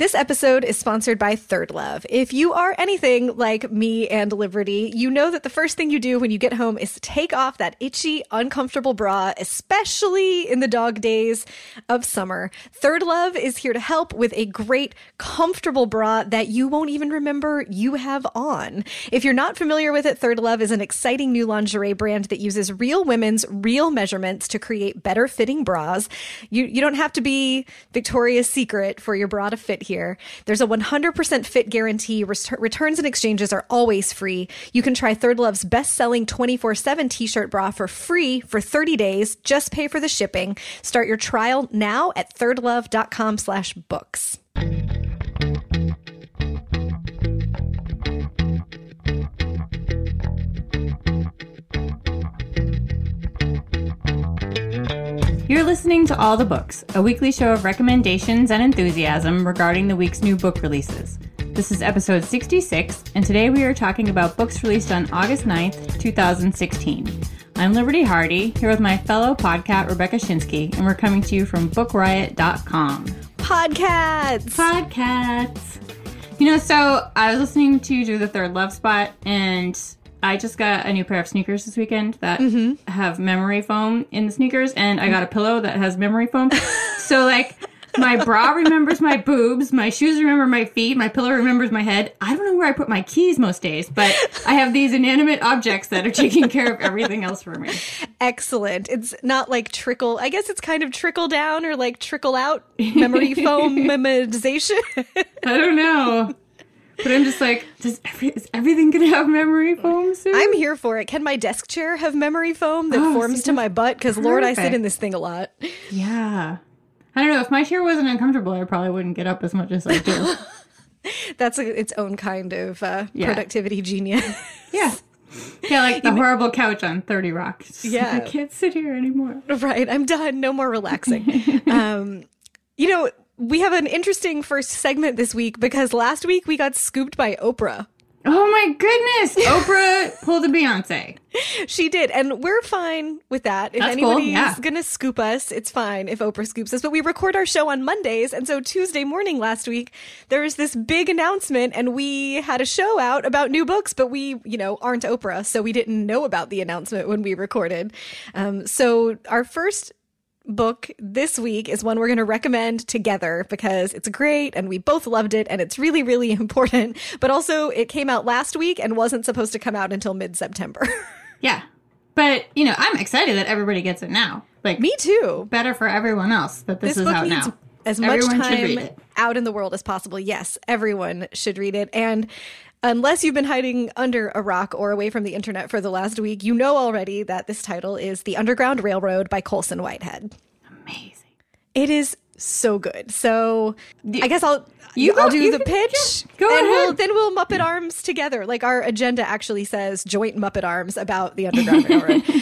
This episode is sponsored by Third Love. If you are anything like me and Liberty, you know that the first thing you do when you get home is take off that itchy, uncomfortable bra, especially in the dog days of summer. Third Love is here to help with a great, comfortable bra that you won't even remember you have on. If you're not familiar with it, Third Love is an exciting new lingerie brand that uses real women's real measurements to create better fitting bras. You, you don't have to be Victoria's Secret for your bra to fit here. There's a 100% fit guarantee. Ret- returns and exchanges are always free. You can try Third Love's best-selling 24/7 t-shirt bra for free for 30 days. Just pay for the shipping. Start your trial now at thirdlove.com/books. You're listening to All the Books, a weekly show of recommendations and enthusiasm regarding the week's new book releases. This is episode 66, and today we are talking about books released on August 9th, 2016. I'm Liberty Hardy, here with my fellow podcat Rebecca Schinsky, and we're coming to you from bookriot.com. Podcasts. Podcasts. You know, so I was listening to do the third love spot, and I just got a new pair of sneakers this weekend that mm-hmm. have memory foam in the sneakers, and I got a pillow that has memory foam. so, like, my bra remembers my boobs, my shoes remember my feet, my pillow remembers my head. I don't know where I put my keys most days, but I have these inanimate objects that are taking care of everything else for me. Excellent. It's not like trickle. I guess it's kind of trickle down or like trickle out memory foam memorization. I don't know. But I'm just like, does every, is everything gonna have memory foam soon? I'm here for it. Can my desk chair have memory foam that Oh, forms see, to my butt? Because Lord, I sit in this thing a lot. yeah. I don't know. If my chair wasn't uncomfortable, I probably wouldn't get up as much as I do. That's a, its own kind of uh, Yeah. productivity genius. yeah. Yeah, like the horrible couch on 30 Rock. Just like, Yeah. I can't sit here anymore. right. I'm done. No more relaxing. um, you know, we have an interesting first segment this week because last week we got scooped by Oprah. Oh my goodness! Oprah pulled a Beyonce. She did, and we're fine with that. If That's cool, anybody's yeah. gonna scoop us, it's fine if Oprah scoops us. But we record our show on Mondays, and so Tuesday morning last week there was this big announcement, and we had a show out about new books, but we, you know, aren't Oprah, so we didn't know about the announcement when we recorded. Um, so our first book this week is one we're going to recommend together because it's great and we both loved it and it's really really important but also it came out last week and wasn't supposed to come out until mid-september Yeah. But, you know, I'm excited that everybody gets it now. Like, me too better for everyone else that this, this is book out needs now. as much Everyone should time out in the world as possible yes everyone should read it and unless you've been hiding under a rock or away from the internet for the last week you know already that this title is the underground railroad by colson whitehead Amazing. It is so good. So I guess I'll You I'll go- do the can- pitch. yeah, go and We'll, then we'll Muppet Arms together. Like our agenda actually says joint Muppet Arms about the Underground Railroad.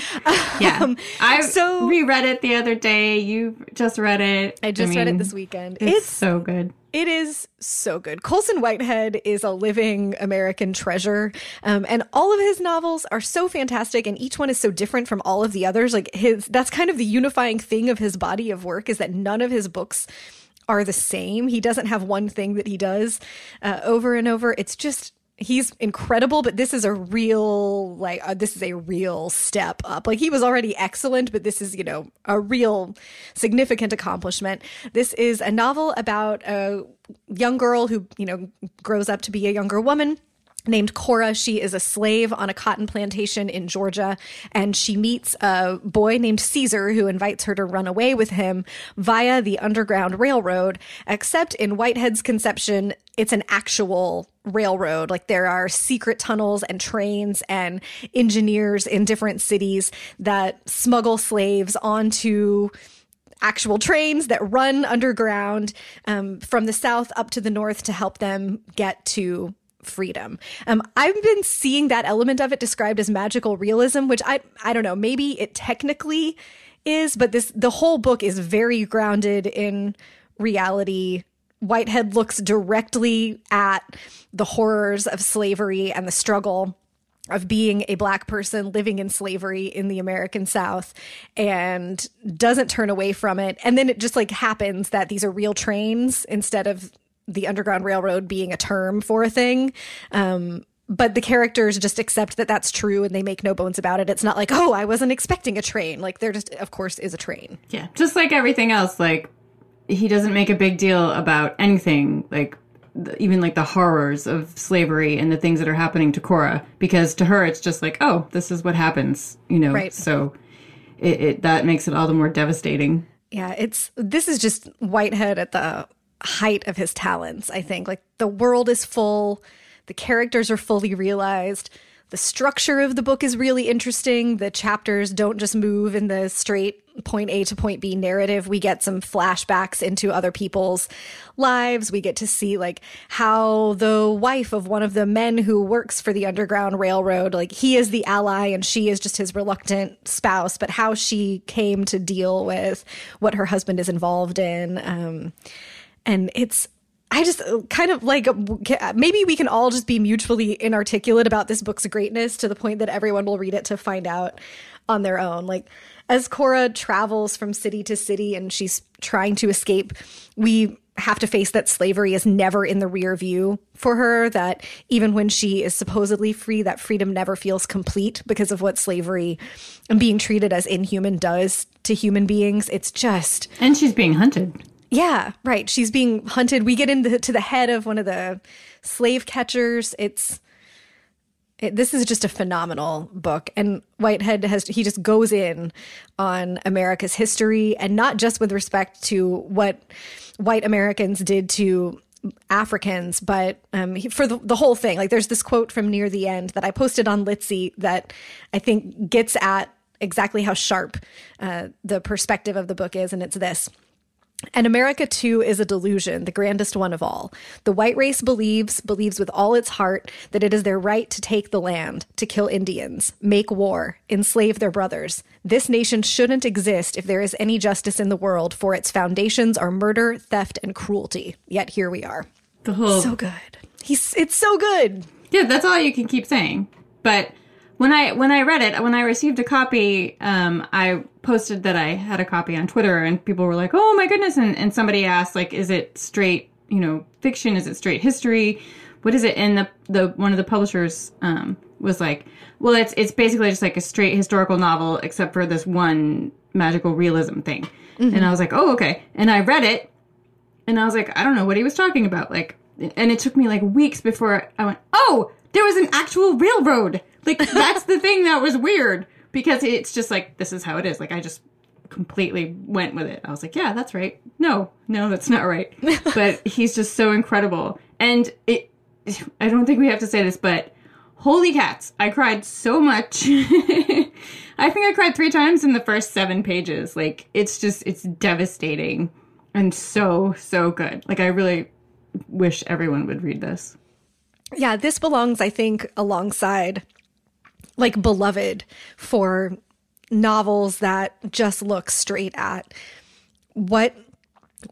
Yeah. Um, I so- reread it the other day. You just read it. I just read mean, it this weekend. It's, It's so good. It is so good. Colson Whitehead is a living American treasure. Um, and all of his novels are so fantastic and each one is so different from all of the others. Like his, that's kind of the unifying thing of his body of work is that none of his books are the same. He doesn't have one thing that he does uh, over and over. It's just, he's incredible, but this is a real, like, uh, this is a real step up. Like he was already excellent, but this is, you know, a real significant accomplishment. This is a novel about a young girl who, you know, grows up to be a younger woman named Cora. She is a slave on a cotton plantation in Georgia, and she meets a boy named Caesar who invites her to run away with him via the Underground Railroad. Except in Whitehead's conception, it's an actual railroad. Like there are secret tunnels and trains and engineers in different cities that smuggle slaves onto actual trains that run underground um, from the south up to the north to help them get to freedom. Um, I've been seeing that element of it described as magical realism, which I I don't know, maybe it technically is, but this the whole book is very grounded in reality. Whitehead looks directly at the horrors of slavery and the struggle of being a black person living in slavery in the American South and doesn't turn away from it. And then it just like happens that these are real trains instead of the Underground Railroad being a term for a thing. Um, but the characters just accept that that's true and they make no bones about it. It's not like, oh, I wasn't expecting a train. Like, there just, of course, is a train. Yeah. Just like everything else, like, he doesn't make a big deal about anything, like, even like the horrors of slavery and the things that are happening to Cora, because to her, it's just like, oh, this is what happens, you know? Right. So it, it that makes it all the more devastating. Yeah. It's, this is just Whitehead at the height of his talents, I think. Like, the world is full the characters are fully realized. The structure of the book is really interesting. The chapters don't just move in the straight point A to point B narrative. We get some flashbacks into other people's lives. We get to see like how the wife of one of the men who works for the Underground Railroad, like he is the ally and she is just his reluctant spouse, but how she came to deal with what her husband is involved in. Um, and it's I just uh, kind of like maybe we can all just be mutually inarticulate about this book's greatness to the point that everyone will read it to find out on their own. Like as Cora travels from city to city and she's trying to escape, we have to face that slavery is never in the rear view for her that even when she is supposedly free that freedom never feels complete because of what slavery and being treated as inhuman does to human beings it's just and she's being hunted yeah, right. She's being hunted. We get into to the head of one of the slave catchers. It's it, this is just a phenomenal book and whitehead has he just goes in on america's history and not just with respect to what white americans did to africans but um, he, for the, the whole thing like there's this quote from near the end that i posted on Litsy that i think gets at exactly how sharp uh, the perspective of the book is and it's this and America, too, is a delusion, the grandest one of all. The white race believes, believes with all its heart, that it is their right to take the land, to kill Indians, make war, enslave their brothers. This nation shouldn't exist if there is any justice in the world, for its foundations are murder, theft, and cruelty. Yet here we are. The whole. So good. He's, it's so good. Yeah, that's all you can keep saying. But when I when I read it, when I received a copy, um, I posted that I had a copy on Twitter, and people were like, "Oh my goodness!" And, and somebody asked, like, "Is it straight, you know, fiction? Is it straight history? What is it?" And the the one of the publishers um, was like, "Well, it's it's basically just like a straight historical novel, except for this one magical realism thing." Mm-hmm. And I was like, "Oh, okay." And I read it, and I was like, "I don't know what he was talking about." Like, and it took me like weeks before I went, "Oh, there was an actual railroad." Like that's the thing that was weird because it's just like this is how it is. Like I just completely went with it. I was like, yeah, that's right. No, no, that's not right. but he's just so incredible. And it I don't think we have to say this, but holy cats, I cried so much. I think I cried 3 times in the first 7 pages. Like it's just it's devastating and so so good. Like I really wish everyone would read this. Yeah, this belongs I think alongside like beloved for novels that just look straight at what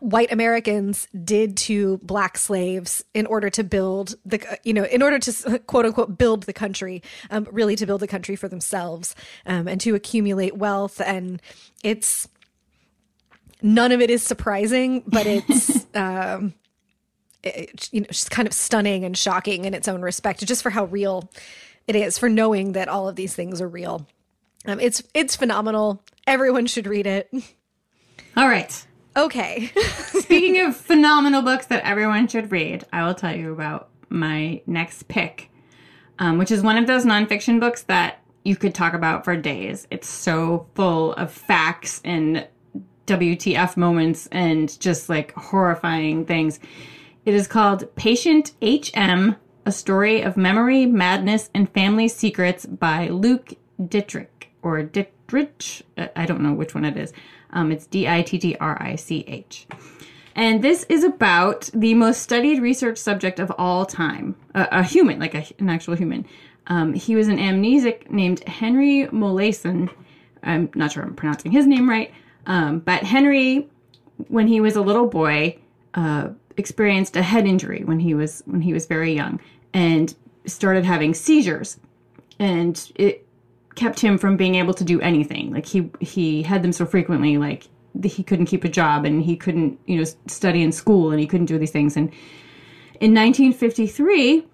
white Americans did to black slaves in order to build the, you know, in order to quote unquote build the country, um, really to build the country for themselves um, and to accumulate wealth. And it's none of it is surprising, but it's, um, it, you know, just kind of stunning and shocking in its own respect, just for how real it is for knowing that all of these things are real. Um, it's it's phenomenal. Everyone should read it. All right. Okay. Speaking of phenomenal books that everyone should read, I will tell you about my next pick, um, which is one of those nonfiction books that you could talk about for days. It's so full of facts and WTF moments and just like horrifying things. It is called Patient HM a Story of Memory, Madness, and Family Secrets by Luke Dittrich, or Dittrich. I don't know which one it is. Um, it's D I T T R I C H. And this is about the most studied research subject of all time a, a human, like a, an actual human. Um, he was an amnesic named Henry Molaison. I'm not sure I'm pronouncing his name right. Um, but Henry, when he was a little boy, uh, experienced a head injury when he was when he was very young and started having seizures and it kept him from being able to do anything like he he had them so frequently like he couldn't keep a job and he couldn't you know study in school and he couldn't do these things and In 1953,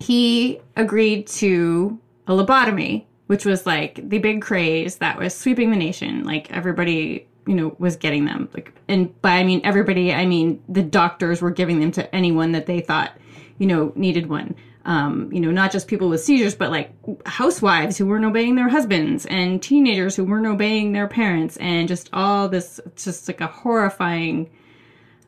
he agreed to a lobotomy, which was like the big craze that was sweeping the nation. Like everybody, you know, was getting them. Like, and by I mean everybody, I mean the doctors were giving them to anyone that they thought, you know, needed one. Um, you know, not just people with seizures, but like housewives who weren't obeying their husbands and teenagers who weren't obeying their parents, and just all this, just like a horrifying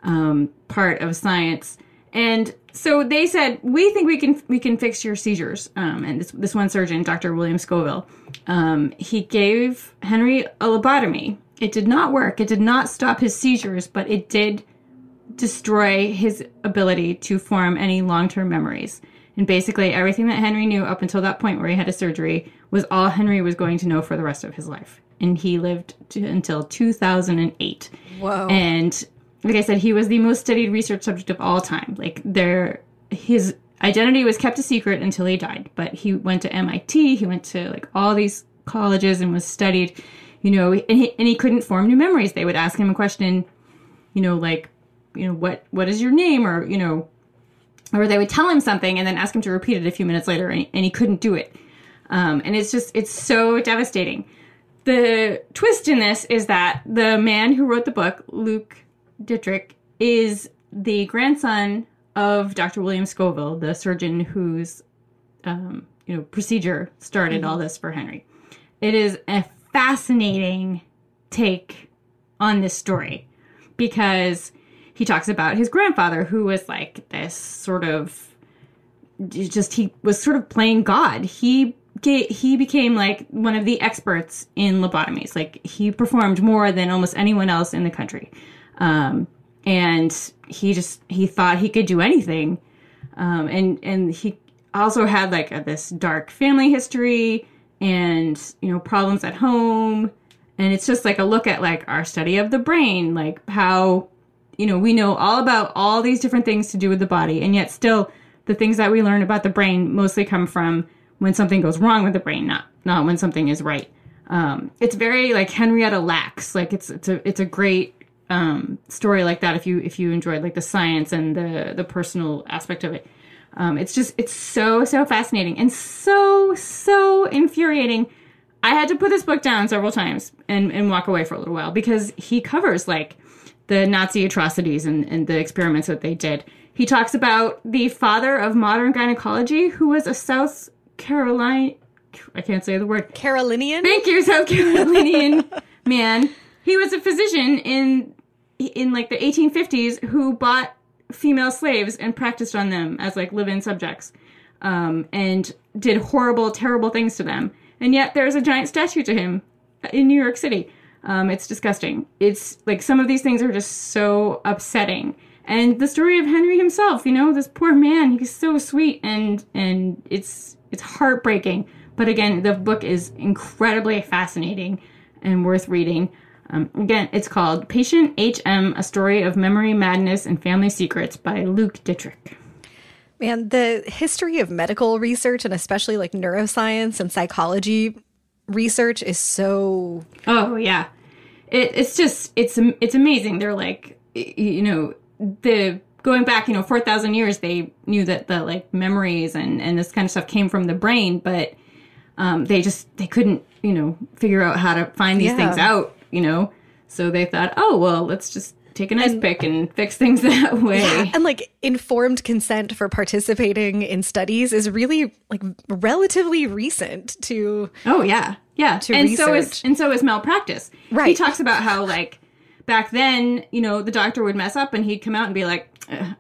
um, part of science. And so they said, we think we can we can fix your seizures. Um, and this this one surgeon, Dr. William Scoville, um, he gave Henry a lobotomy. It did not work. It did not stop his seizures, but it did destroy his ability to form any long term memories. And basically, everything that Henry knew up until that point where he had a surgery was all Henry was going to know for the rest of his life. And he lived to, until 2008. Whoa. And like I said, he was the most studied research subject of all time. Like there, his identity was kept a secret until he died. But he went to MIT. He went to like all these colleges and was studied. You know, and he, and he couldn't form new memories. They would ask him a question, you know, like, you know, what what is your name, or you know, or they would tell him something and then ask him to repeat it a few minutes later, and, and he couldn't do it. Um, and it's just it's so devastating. The twist in this is that the man who wrote the book, Luke Dittrich is the grandson of Dr. William Scoville, the surgeon whose um, you know procedure started mm-hmm. all this for Henry. It is a fascinating take on this story because he talks about his grandfather who was like this sort of just he was sort of playing god. He he became like one of the experts in lobotomies. Like he performed more than almost anyone else in the country. Um, and he just he thought he could do anything. Um, and and he also had like a, this dark family history and you know problems at home and it's just like a look at like our study of the brain like how you know we know all about all these different things to do with the body and yet still the things that we learn about the brain mostly come from when something goes wrong with the brain not not when something is right um, it's very like henrietta lacks like it's it's a it's a great um, story like that if you if you enjoyed like the science and the the personal aspect of it. Um, it's just it's so so fascinating and so so infuriating. I had to put this book down several times and and walk away for a little while because he covers like the Nazi atrocities and, and the experiments that they did. He talks about the father of modern gynecology, who was a South Carolina I can't say the word. Carolinian? Thank you, South Carolinian man. He was a physician in in like the 1850s who bought female slaves and practiced on them as like live-in subjects um, and did horrible terrible things to them and yet there's a giant statue to him in new york city um, it's disgusting. It's like some of these things are just so upsetting. And the story of henry himself you know this poor man he's so sweet and and it's it's heartbreaking. But again the book is incredibly fascinating and worth reading. Um, again, it's called Patient HM A Story of Memory, Madness, and Family Secrets by Luke Dittrich. Man, the history of medical research and especially like neuroscience and psychology research is so. Oh, yeah. It, it's just, it's, it's amazing. They're like, you know, the going back, you know, 4,000 years, they knew that the like memories and, and this kind of stuff came from the brain, but um, they just, they couldn't, you know, figure out how to find these yeah. things out you know? So they thought, oh, well, let's just take a nice and, pick and fix things that way. Yeah, and like informed consent for participating in studies is really like relatively recent to Oh yeah. Yeah. To and research. so is and so is malpractice. Right. He talks about how like back then, you know, the doctor would mess up and he'd come out and be like,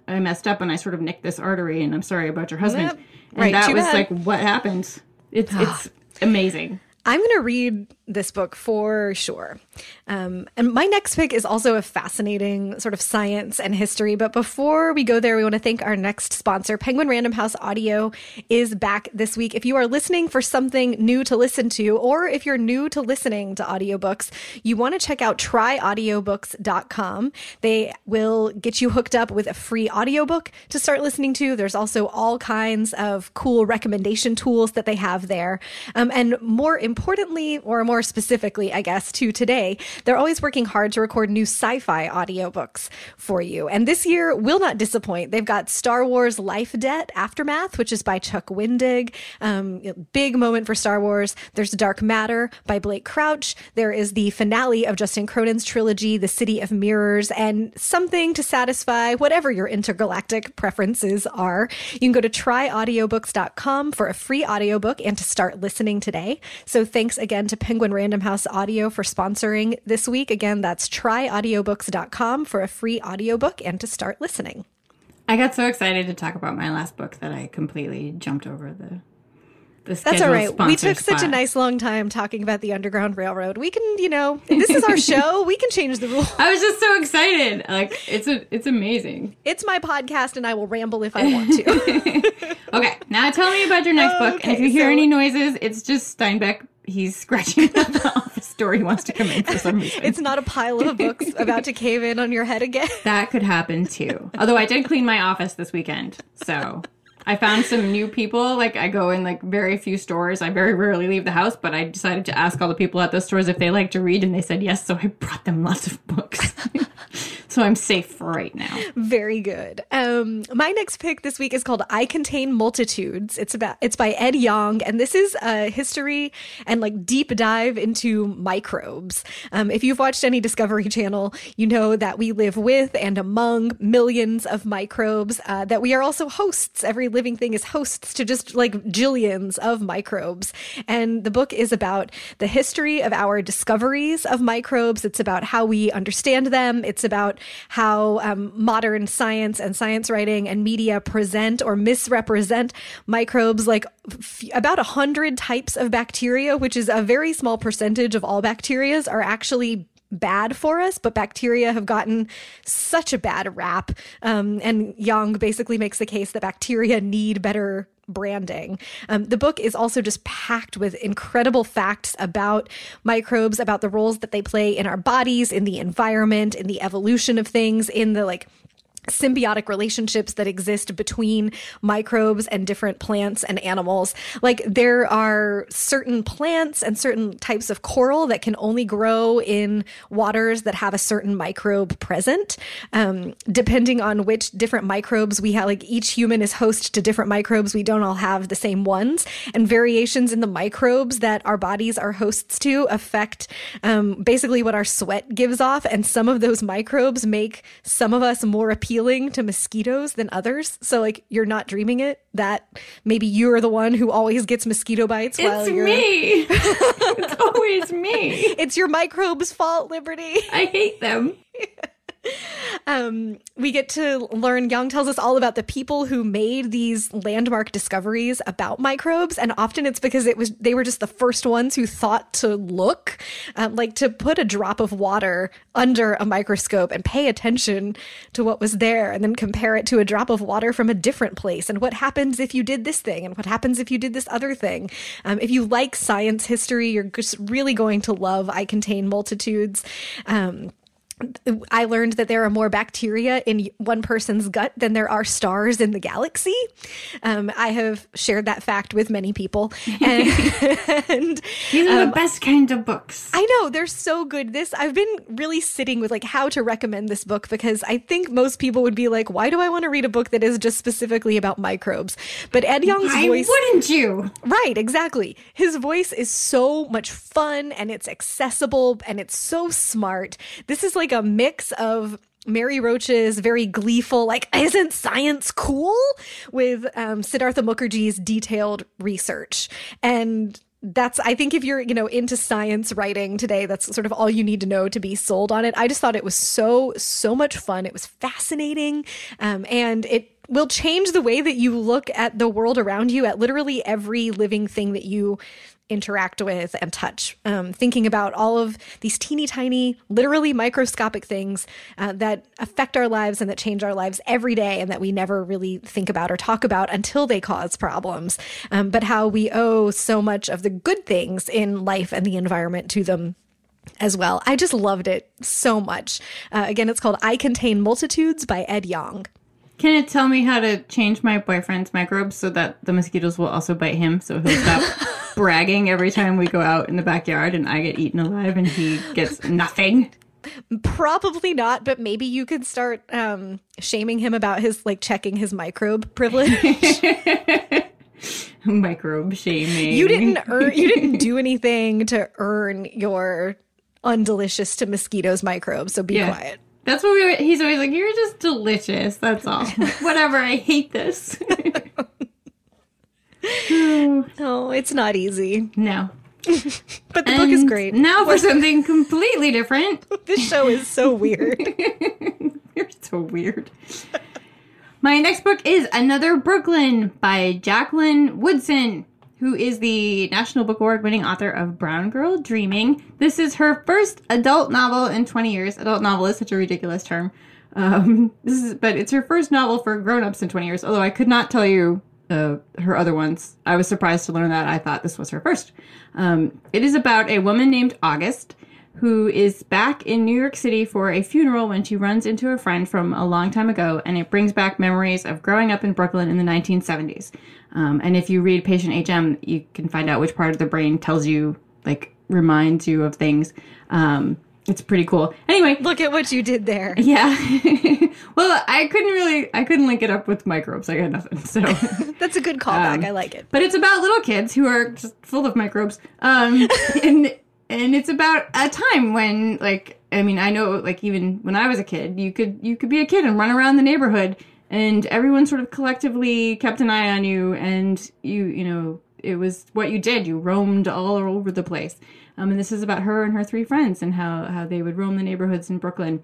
I messed up and I sort of nicked this artery and I'm sorry about your husband. Yep. And right, that was bad. like what happened. It's it's amazing. I'm going to read this book for sure. Um, and my next pick is also a fascinating sort of science and history. But before we go there, we want to thank our next sponsor. Penguin Random House Audio is back this week. If you are listening for something new to listen to, or if you're new to listening to audiobooks, you want to check out tryaudiobooks.com. They will get you hooked up with a free audiobook to start listening to. There's also all kinds of cool recommendation tools that they have there. Um, and more importantly, or more specifically, I guess, to today, today, they're always working hard to record new sci fi audiobooks for you. And this year will not disappoint. They've got Star Wars Life Debt Aftermath, which is by Chuck Wendig. Um, big moment for Star Wars. There's Dark Matter by Blake Crouch. There is the finale of Justin Cronin's trilogy, The City of Mirrors, and something to satisfy whatever your intergalactic preferences are. You can go to tryaudiobooks.com for a free audiobook and to start listening today. So thanks again to Penguin Random House Audio for sponsoring this week. Again, that's tryaudiobooks.com for a free audiobook and to start listening. I got so excited to talk about my last book that I completely jumped over the that's all right. We took spot. such a nice long time talking about the Underground Railroad. We can, you know, this is our show. We can change the rules. I was just so excited. Like it's a, it's amazing. It's my podcast, and I will ramble if I want to. okay, now tell me about your next okay, book. And if you hear so, any noises, it's just Steinbeck he's scratching at the He wants to come in for some reason. It's not a pile of books about to cave in on your head again. That could happen too. Although I did clean my office this weekend, so I found some new people. Like I go in like very few stores. I very rarely leave the house, but I decided to ask all the people at those stores if they like to read, and they said yes. So I brought them lots of books. so I'm safe for right now. Very good. Um, my next pick this week is called "I Contain Multitudes." It's about it's by Ed Yong, and this is a history and like deep dive into microbes. Um, if you've watched any Discovery Channel, you know that we live with and among millions of microbes. Uh, that we are also hosts every living thing is hosts to just like jillions of microbes. And the book is about the history of our discoveries of microbes. It's about how we understand them. It's about how um, modern science and science writing and media present or misrepresent microbes like f- about a hundred types of bacteria, which is a very small percentage of all bacterias are actually bad for us, but bacteria have gotten such a bad rap. Um, and Yong basically makes the case that bacteria need better branding. Um, the book is also just packed with incredible facts about microbes, about the roles that they play in our bodies, in the environment, in the evolution of things, in the like symbiotic relationships that exist between microbes and different plants and animals. Like there are certain plants and certain types of coral that can only grow in waters that have a certain microbe present. Um, depending on which different microbes we have, like each human is host to different microbes. We don't all have the same ones and variations in the microbes that our bodies are hosts to affect um, basically what our sweat gives off. And some of those microbes make some of us more appealing to mosquitoes than others. So like you're not dreaming it that maybe you're the one who always gets mosquito bites it's me. it's always me. It's your microbes' fault, Liberty. I hate them. um, we get to learn, Yong tells us all about the people who made these landmark discoveries about microbes. And often it's because it was, they were just the first ones who thought to look, um, like to put a drop of water under a microscope and pay attention to what was there and then compare it to a drop of water from a different place. And what happens if you did this thing and what happens if you did this other thing. Um, if you like science history, you're just really going to love I Contain Multitudes. Um, I learned that there are more bacteria in one person's gut than there are stars in the galaxy. Um, I have shared that fact with many people. And, and these are um, the best kind of books. I know they're so good. This I've been really sitting with like how to recommend this book because I think most people would be like, why do I want to read a book that is just specifically about microbes? But Ed Yong's why voice, wouldn't you? Right, exactly. His voice is so much fun and it's accessible and it's so smart. This is like like a mix of Mary Roach's very gleeful, like, isn't science cool? with um, Siddhartha Mukherjee's detailed research. And that's, I think, if you're, you know, into science writing today, that's sort of all you need to know to be sold on it. I just thought it was so, so much fun. It was fascinating. Um, and it, will change the way that you look at the world around you, at literally every living thing that you interact with and touch. Um, thinking about all of these teeny tiny, literally microscopic things uh, that affect our lives and that change our lives every day and that we never really think about or talk about until they cause problems. Um, but how we owe so much of the good things in life and the environment to them as well. I just loved it so much. Uh, again, it's called I Contain Multitudes by Ed Yong. Can it tell me how to change my boyfriend's microbes so that the mosquitoes will also bite him so he'll stop bragging every time we go out in the backyard and I get eaten alive and he gets nothing? Probably not, but maybe you could start um, shaming him about his like checking his microbe privilege. Microbe shaming. you didn't earn, you didn't do anything to earn your undelicious to mosquitoes microbes, so be Yeah. quiet. That's what we. He's always like, "You're just delicious." That's all. Whatever. I hate this. No, it's not easy, no. but the book is great. Now for something completely different. This show is so weird. You're so weird. My next book is Another Brooklyn by Jacqueline Woodson, who is the National Book Award winning author of Brown Girl Dreaming. This is her first adult novel in 20 years. Adult novel is such a ridiculous term. Um, this is, but it's her first novel for grown-ups in 20 years. Although I could not tell you uh, her other ones. I was surprised to learn that. I thought this was her first. Um, it is about a woman named August who is back in New York City for a funeral when she runs into a friend from a long time ago, and it brings back memories of growing up in Brooklyn in the 1970s. Um, and if you read Patient HM, you can find out which part of the brain tells you, like, reminds you of things. Um, it's pretty cool. Anyway, Look at what you did there. yeah. well, I couldn't really, I couldn't link it up with microbes. I got nothing. So. That's a good callback. Um, I like it. But it's about little kids who are just full of microbes. Um, and and it's about a time when, like, I mean, I know, like, even when I was a kid, you could you could be a kid and run around the neighborhood, and everyone sort of collectively kept an eye on you, and you you know it was what you did. You roamed all over the place. Um, and this is about her and her three friends and how how they would roam the neighborhoods in Brooklyn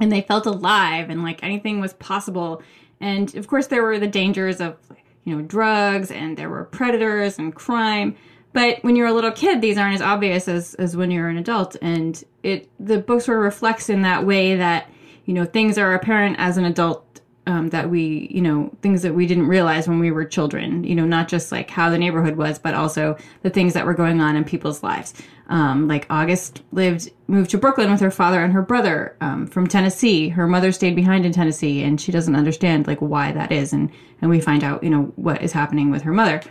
and they felt alive and like anything was possible. And of course, there were the dangers of, you know, drugs and there were predators and crime. But when you're a little kid, these aren't as obvious as, as when you're an adult. And it the book sort of reflects in that way that, you know, things are apparent as an adult um, that we, you know, things that we didn't realize when we were children, you know, not just like how the neighborhood was, but also the things that were going on in people's lives. Um, like August lived, moved to Brooklyn with her father and her brother um, from Tennessee. Her mother stayed behind in Tennessee, and she doesn't understand like why that is. And and we find out, you know, what is happening with her mother.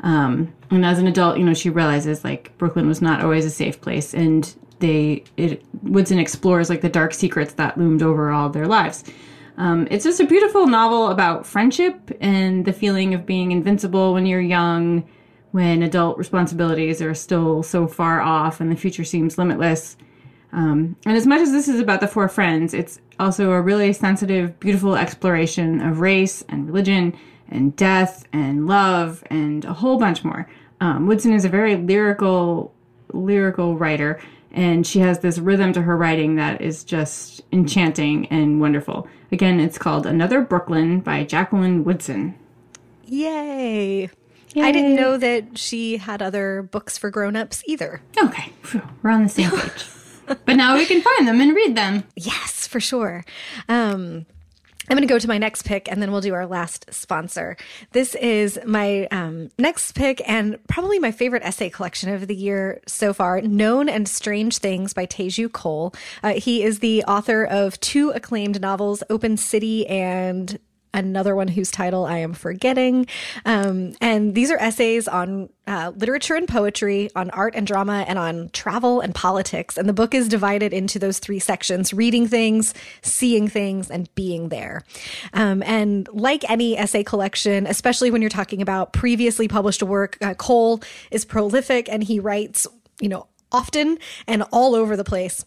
Um, and as an adult, you know, she realizes like Brooklyn was not always a safe place, and they it Woodson explores like the dark secrets that loomed over all their lives. Um, it's just a beautiful novel about friendship and the feeling of being invincible when you're young, when adult responsibilities are still so far off and the future seems limitless. Um, and as much as this is about the four friends, it's also a really sensitive, beautiful exploration of race and religion and death and love and a whole bunch more. Um, Woodson is a very lyrical, lyrical writer, and she has this rhythm to her writing that is just enchanting and wonderful. Again, it's called Another Brooklyn by Jacqueline Woodson. Yay. I didn't know that she had other books for grown-ups either. Okay, we're on the same page. but now we can find them and read them. Yes, for sure. Um, I'm going to go to my next pick and then we'll do our last sponsor. This is my um, next pick and probably my favorite essay collection of the year so far Known and Strange Things by Teju Cole. Uh, he is the author of two acclaimed novels, Open City and another one whose title I am forgetting. Um, and these are essays on uh, literature and poetry, on art and drama, and on travel and politics. And the book is divided into those three sections reading things, seeing things, and being there. Um, and like any essay collection, especially when you're talking about previously published work, uh, Cole is prolific and he writes, you know, often and all over the place.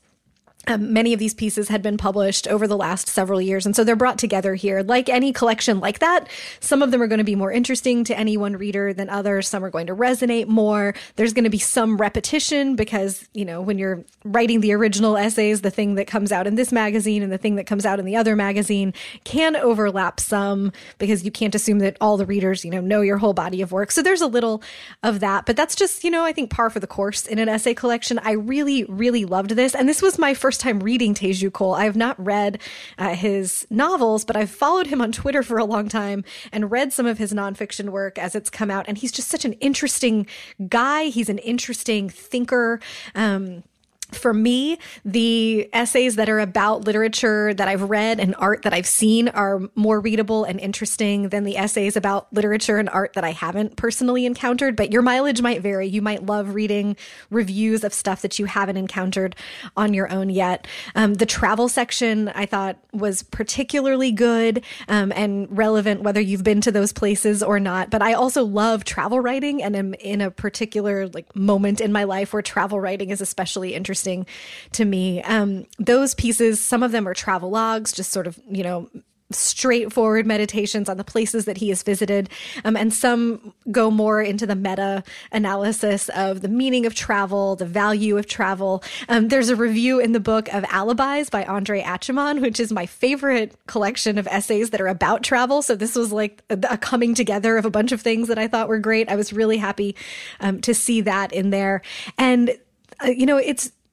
Um, many of these pieces had been published over the last several years, and so they're brought together here. Like any collection like that, some of them are going to be more interesting to any one reader than others. Some are going to resonate more. There's going to be some repetition because, you know, when you're writing the original essays, the thing that comes out in this magazine and the thing that comes out in the other magazine can overlap some because you can't assume that all the readers, you know, know your whole body of work. So there's a little of that, but that's just, you know, I think par for the course in an essay collection. I really, really loved this. And this was my first time reading Teju Cole. I have not read uh, his novels, but I've followed him on Twitter for a long time and read some of his nonfiction work as it's come out. And he's just such an interesting guy. He's an interesting thinker. Um, for me, the essays that are about literature that I've read and art that I've seen are more readable and interesting than the essays about literature and art that I haven't personally encountered. But your mileage might vary. You might love reading reviews of stuff that you haven't encountered on your own yet. Um, the travel section I thought was particularly good um, and relevant, whether you've been to those places or not. But I also love travel writing and am in a particular like moment in my life where travel writing is especially interesting interesting to me. Um, those pieces, some of them are travel logs, just sort of, you know, straightforward meditations on the places that he has visited. Um, and some go more into the meta analysis of the meaning of travel, the value of travel. Um, there's a review in the book of Alibis by Andre Aciman, which is my favorite collection of essays that are about travel. So this was like a, a coming together of a bunch of things that I thought were great. I was really happy um, to see that in there. And, uh, you know, it's,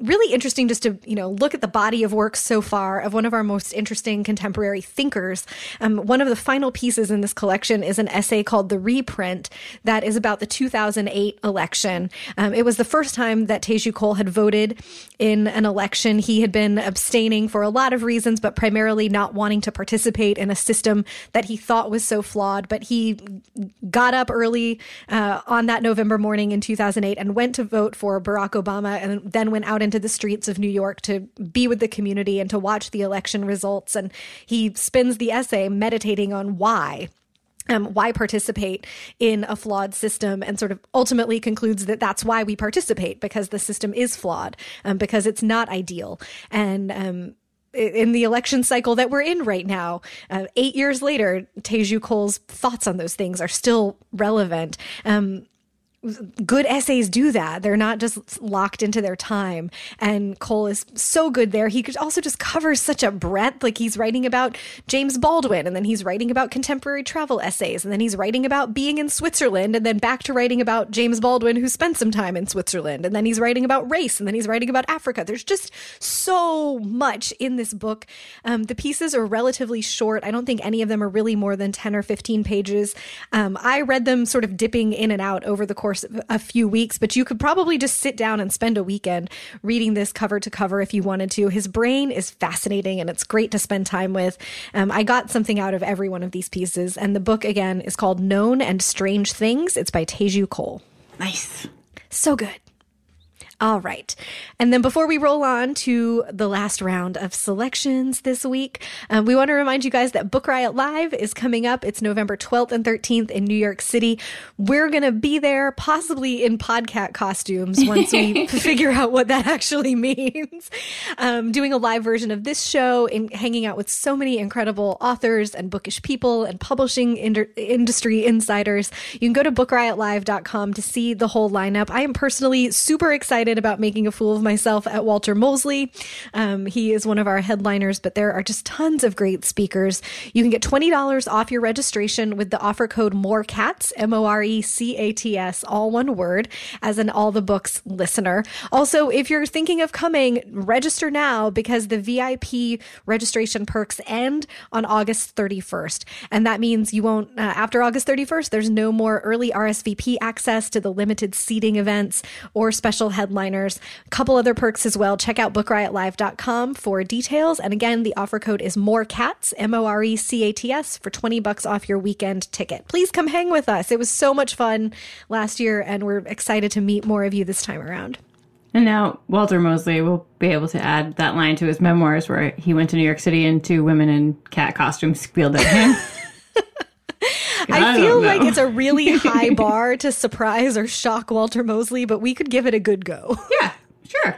really interesting just to you know look at the body of work so far of one of our most interesting contemporary thinkers. Um, one of the final pieces in this collection is an essay called the reprint that is about the 2008 election. Um, it was the first time that teju cole had voted in an election. He had been abstaining for a lot of reasons but primarily not wanting to participate in a system that he thought was so flawed. But he got up early uh, on that november morning in 2008 and went to vote for barack obama and then went out into the streets of New York to be with the community and to watch the election results. And he spends the essay meditating on why um, why participate in a flawed system and sort of ultimately concludes that that's why we participate because the system is flawed um, because it's not ideal and um, in the election cycle that we're in right now, uh, eight years later, Teju Cole's thoughts on those things are still relevant. Um, good essays do that. They're not just locked into their time. And Cole is so good there. He could also just covers such a breadth. Like he's writing about James Baldwin and then he's writing about contemporary travel essays and then he's writing about being in Switzerland and then back to writing about James Baldwin who spent some time in Switzerland and then he's writing about race and then he's writing about Africa. There's just so much in this book. Um, the pieces are relatively short. I don't think any of them are really more than 10 or 15 pages. Um, I read them sort of dipping in and out over the course course a few weeks, but you could probably just sit down and spend a weekend reading this cover to cover if you wanted to. His brain is fascinating and it's great to spend time with. Um, I got something out of every one of these pieces, and the book again is called Known and Strange Things. It's by Teju Cole. Nice. So good. All right. And then before we roll on to the last round of selections this week, um, we want to remind you guys that Book Riot Live is coming up. It's November 12th and 13th in New York City. We're going to be there, possibly in podcat costumes once we figure out what that actually means. Um, doing a live version of this show and hanging out with so many incredible authors and bookish people and publishing ind- industry insiders. You can go to bookriotlive.com to see the whole lineup. I am personally super excited excited about making a fool of myself at Walter Mosley. Um, he is one of our headliners, but there are just tons of great speakers. You can get $20 off your registration with the offer code MORECATS, M O R E C A T S, all one word, as an All the Books listener. Also, if you're thinking of coming, register now because the VIP registration perks end on August 31st. And that means you won't, uh, after August 31st, there's no more early RSVP access to the limited seating events or special headliners headliners. A couple other perks as well. Check out bookriotlive.com for details. And again, the offer code is more cats, M O R E C A T S, for 20 bucks off your weekend ticket. Please come hang with us. It was so much fun last year, and we're excited to meet more of you this time around. And now Walter Mosley will be able to add that line to his memoirs where he went to New York City and two women in cat costumes squealed at him. I, feel like it's a really high bar to surprise or shock Walter Mosley, but we could give it a good go. Yeah, sure.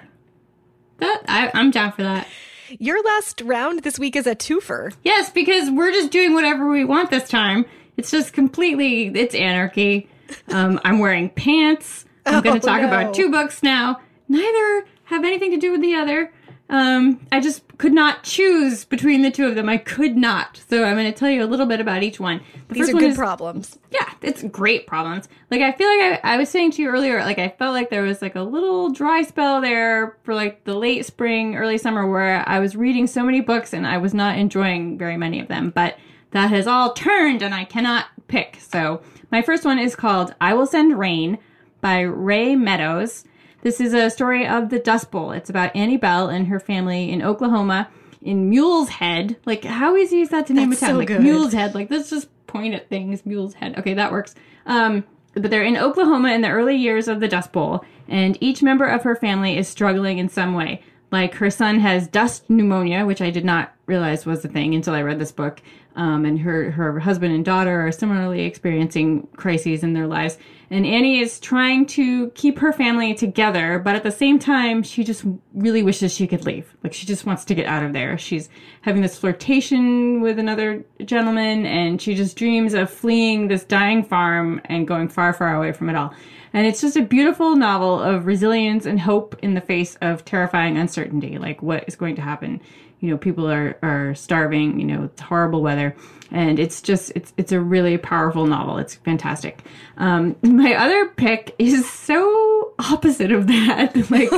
That I, I'm down for that. Your last round this week is a twofer. Yes, because we're just doing whatever we want this time. It's just completely it's anarchy. Um, I'm wearing pants. I'm oh, going to talk no. about two books now. Neither have anything to do with the other. Um, I just could not choose between the two of them. I could not. So I'm going to tell you a little bit about each one. The These are good is, problems. Yeah, it's great problems. Like I feel like I, I was saying to you earlier, like I felt like there was like a little dry spell there for like the late spring, early summer where I was reading so many books and I was not enjoying very many of them. But that has all turned and I cannot pick. So my first one is called I Will Send Rain by Rae Meadows. This is a story of the Dust Bowl. It's about Annie Bell and her family in Oklahoma in Mule's Head. Like, how easy is that to name That's a town? so like good. Mule's Head. Like, let's just point at things. Mule's Head. Okay, that works. Um, but they're in Oklahoma in the early years of the Dust Bowl, and each member of her family is struggling in some way. Like her son has dust pneumonia, which I did not realize was a thing until I read this book. Um, and her her husband and daughter are similarly experiencing crises in their lives. And Annie is trying to keep her family together, but at the same time, she just really wishes she could leave. Like she just wants to get out of there. She's having this flirtation with another gentleman, and she just dreams of fleeing this dying farm and going far, far away from it all. And it's just a beautiful novel of resilience and hope in the face of terrifying uncertainty. Like what is going to happen? You know, people are, are starving, you know, it's horrible weather. And it's just, it's, it's a really powerful novel. It's fantastic. Um, my other pick is so opposite of that. like,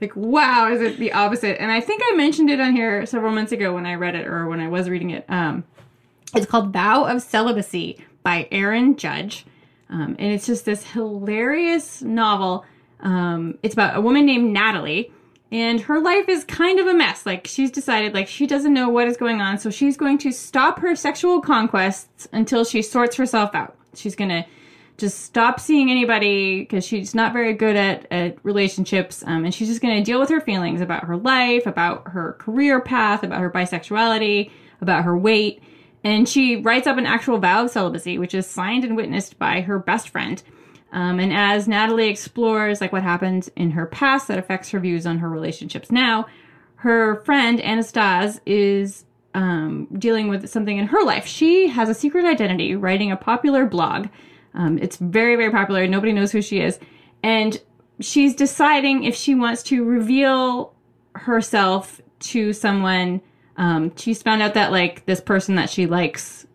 like, wow, is it the opposite? And I think I mentioned it on here several months ago when I read it or when I was reading it. Um, it's called Vow of Celibacy by Erin Judge. Um, and it's just this hilarious novel. Um, it's about a woman named Natalie, and her life is kind of a mess. Like, she's decided, like, she doesn't know what is going on, so she's going to stop her sexual conquests until she sorts herself out. She's going to just stop seeing anybody because she's not very good at, at relationships. Um, and she's just going to deal with her feelings about her life, about her career path, about her bisexuality, about her weight. And she writes up an actual vow of celibacy, which is signed and witnessed by her best friend. Um, and as Natalie explores like what happened in her past that affects her views on her relationships now, her friend Anastas is um, dealing with something in her life. She has a secret identity, writing a popular blog. Um, it's very, very popular. Nobody knows who she is, and she's deciding if she wants to reveal herself to someone. Um, she's found out that like this person that she likes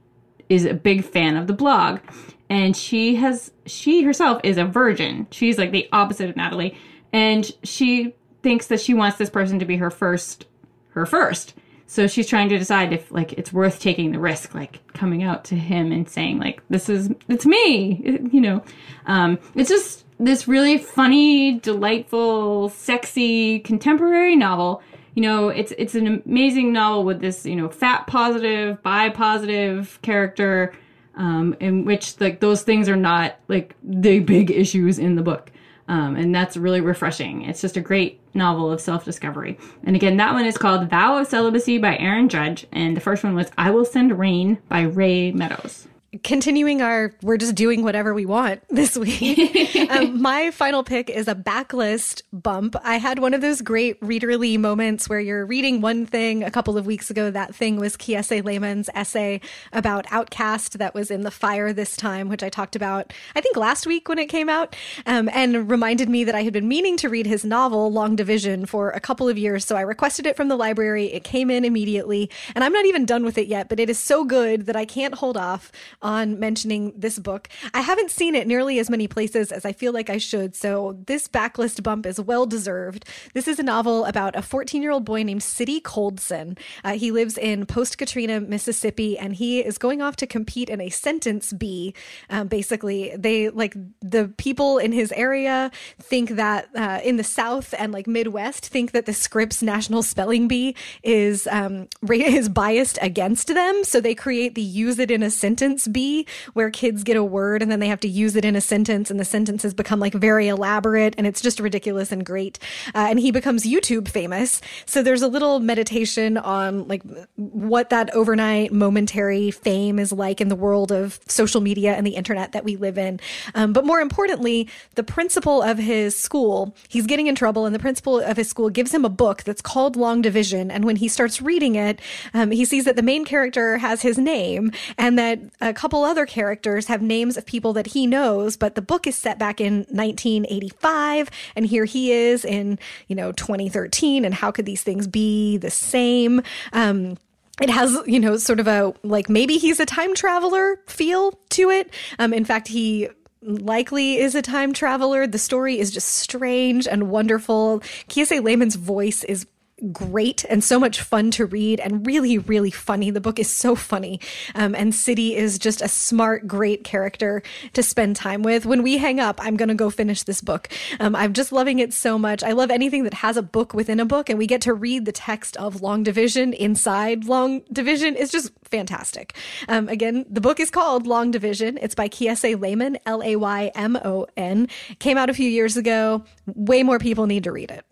is a big fan of the blog, and she has she herself is a virgin. She's like the opposite of Natalie, and she thinks that she wants this person to be her first her first. So she's trying to decide if like it's worth taking the risk, like coming out to him and saying like this is it's me, you know. Um, it's just this really funny, delightful, sexy contemporary novel. You know, it's it's an amazing novel with this you know fat positive, bi positive character, um, in which like those things are not like the big issues in the book. Um, and that's really refreshing. It's just a great novel of self discovery. And again, that one is called Vow of Celibacy by Erin Judge. And the first one was I Will Send Rain by Rae Meadows. Continuing our we're just doing whatever we want this week. Um, my final pick is a backlist bump. I had one of those great readerly moments where you're reading one thing a couple of weeks ago. That thing was kiese Laymon's essay about OutKast that was in the fire this time which i talked about i think last week when it came out um, and reminded me that i had been meaning to read his novel long division for a couple of years. So i requested it from the library. It came in immediately and i'm not even done with it yet but it is so good that i can't hold off on mentioning this book. I haven't seen it nearly as many places as I feel like I should, so this backlist bump is well deserved. This is a novel about a 14 year old boy named City Coldson. Uh, he lives in post Katrina, Mississippi, and he is going off to compete in a sentence bee. Um, basically, they like the people in his area think that uh, in the South and like Midwest think that the Scripps National Spelling Bee is um, is biased against them, so they create the use it in a sentence bee where kids get a word and then they have to use it in a sentence, and the sentences become like very elaborate, and it's just ridiculous and great. Uh, and he becomes YouTube famous, so there's a little meditation on like what that overnight momentary fame is like in the world of social media and the internet that we live in. Um, but more importantly, the principal of his school, he's getting in trouble, and the principal of his school gives him a book that's called Long Division. And when he starts reading it, um, he sees that the main character has his name and that a couple other characters have names of people that he knows, but the book is set back in 1985, and here he is in, you know, 2013. And how could these things be the same? Um, it has you know sort of a like maybe he's a time traveler feel to it um in fact he likely is a time traveler the story is just strange and wonderful kiese Laymon's voice is great and so much fun to read and really, really funny. The book is so funny. Um, and City is just a smart, great character to spend time with. When we hang up, I'm going to go finish this book. Um, I'm just loving it so much. I love anything that has a book within a book and we get to read the text of Long Division inside Long Division. It's just fantastic. Um, again, the book is called Long Division. It's by Kiese Laymon, L A Y M O N. Came out a few years ago. Way more people need to read it.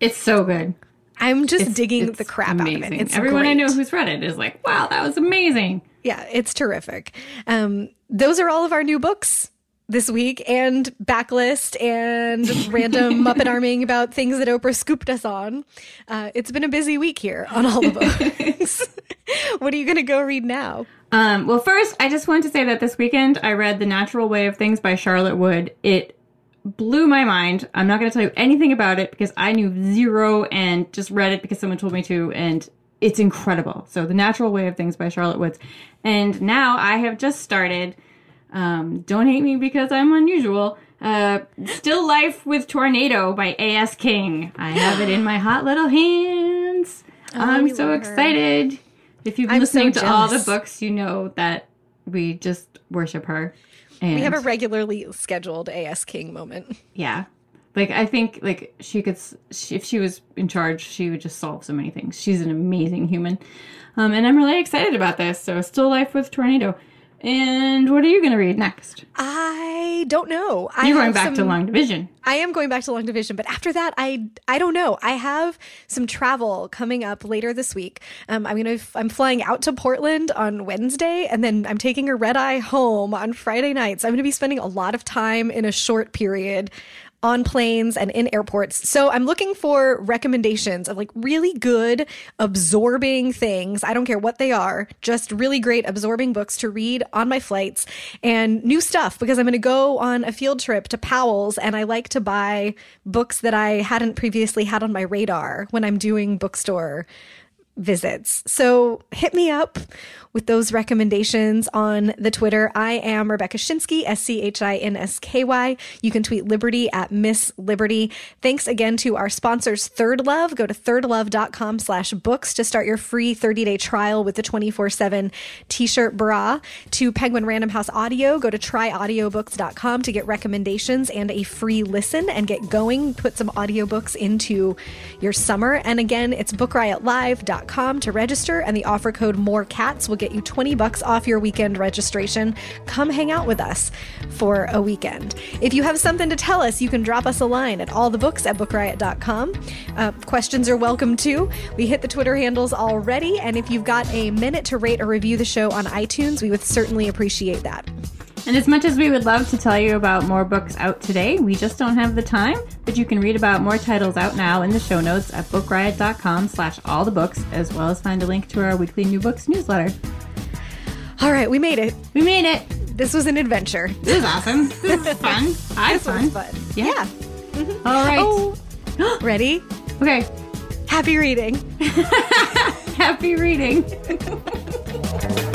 It's so good. I'm just It's- digging it's the crap amazing. out of it. It's Everyone I know who's read it is like, wow, that was amazing. Yeah, it's terrific. Um, those are all of our new books this week, and backlist and random Muppet arming about things that Oprah scooped us on. Uh, it's been a busy week here on all the books. what are you going to go read now? Um, well, first, I just want to say that this weekend I read The Natural Way of Things by Charlotte Wood. It blew my mind. I'm not going to tell you anything about it because I knew zero and just read it because someone told me to, and it's incredible. So, The Natural Way of Things by Charlotte Woods. And now I have just started. Um, don't hate me because I'm unusual. Uh, Still Life with Tornado by A.S. King. I have it in my hot little hands. I'm Oh, so love her. excited. If you've been I'm so listening to all the books, you know that we just worship her. And We have a regularly scheduled AS King moment. yeah, like I think like she could she, if she was in charge, she would just solve so many things. She's an amazing human, um, and I'm really excited about this. So, Still Life with Tornado. And what are you going to read next? I don't know. I You're going back to Long Division. I am going back to Long Division, but after that, I I don't know. I have some travel coming up later this week. Um, I'm gonna I'm flying out to Portland on Wednesday, and then I'm taking a red eye home on Friday night. So I'm gonna be spending a lot of time in a short period on planes and in airports. So I'm looking for recommendations of like really good absorbing things. I don't care what they are, just really great absorbing books to read on my flights and new stuff because I'm going to go on a field trip to Powell's and I like to buy books that I hadn't previously had on my radar when I'm doing bookstore visits. So hit me up with those recommendations on the Twitter. I am Rebecca Schinsky, S C H I N S K Y. You can tweet Liberty at Miss Liberty. Thanks again to our sponsors, ThirdLove. Go to thirdlove.com slash books to start your free 30 day trial with the 24 7 t shirt bra. To Penguin Random House Audio, go to tryaudiobooks.com to get recommendations and a free listen and get going. Put some audiobooks into your summer. And again, it's bookriotlive.com to register, and the offer code More Cats will get you 20 bucks off your weekend registration. Come hang out with us for a weekend. If you have something to tell us, you can drop us a line at allthebooks at bookriot.com. Uh, questions are welcome too. We hit the Twitter handles already, and if you've got a minute to rate or review the show on iTunes, we would certainly appreciate that. And as much as we would love to tell you about more books out today, we just don't have the time. But you can read about more titles out now in the show notes at bookriot.com slash all the books, as well as find a link to our weekly new books newsletter. All right, we made it. We made it. This was an adventure. This is awesome. This is fun. I This fun. was fun. Yeah. Mm-hmm. All right. Oh, ready? Okay. Happy reading. Happy reading.